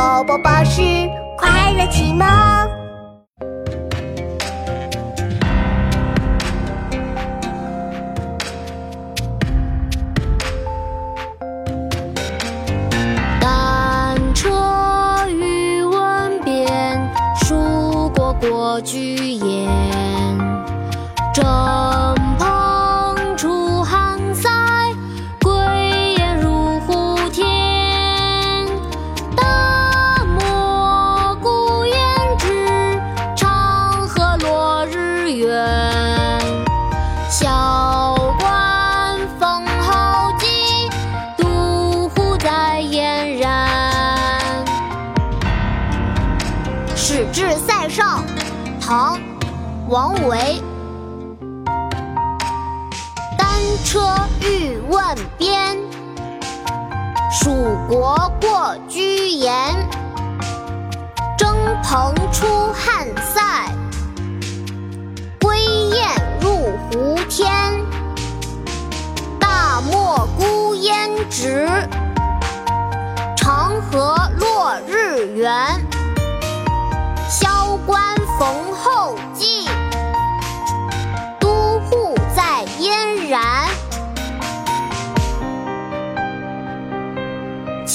宝宝巴士快乐启蒙。单车欲问边，属国过居延。征使至塞上》唐·王维。单车欲问边，属国过居延。征蓬出汉塞，归雁入胡天。大漠孤烟直，长河落日圆。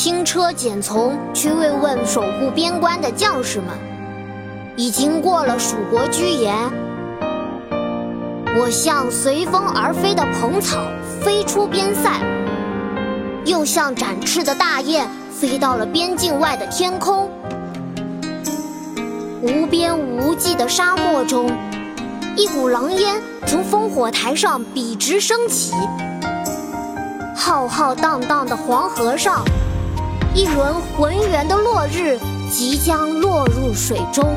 轻车简从去慰问守护边关的将士们，已经过了蜀国居延。我像随风而飞的蓬草飞出边塞，又像展翅的大雁飞到了边境外的天空。无边无际的沙漠中，一股狼烟从烽火台上笔直升起。浩浩荡荡的黄河上，一轮浑圆的落日即将落入水中。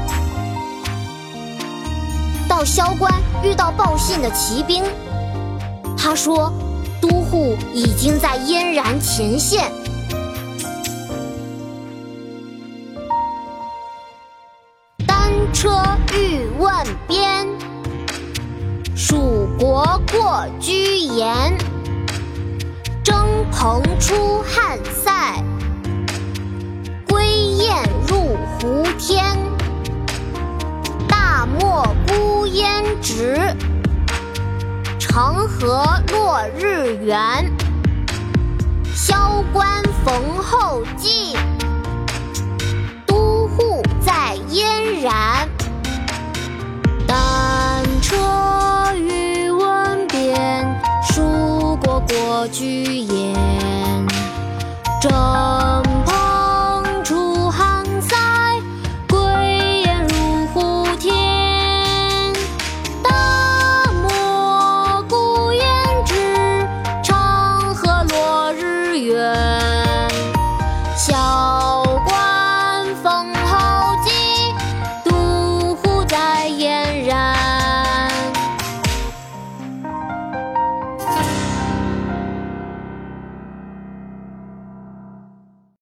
到萧关遇到报信的骑兵，他说：“都护已经在燕然前线。”单车欲问边，属国过居延。征蓬出汉塞，胡天，大漠孤烟直，长河落日圆。萧关逢候骑，都护在燕然。单车欲问边，属国过居延。这。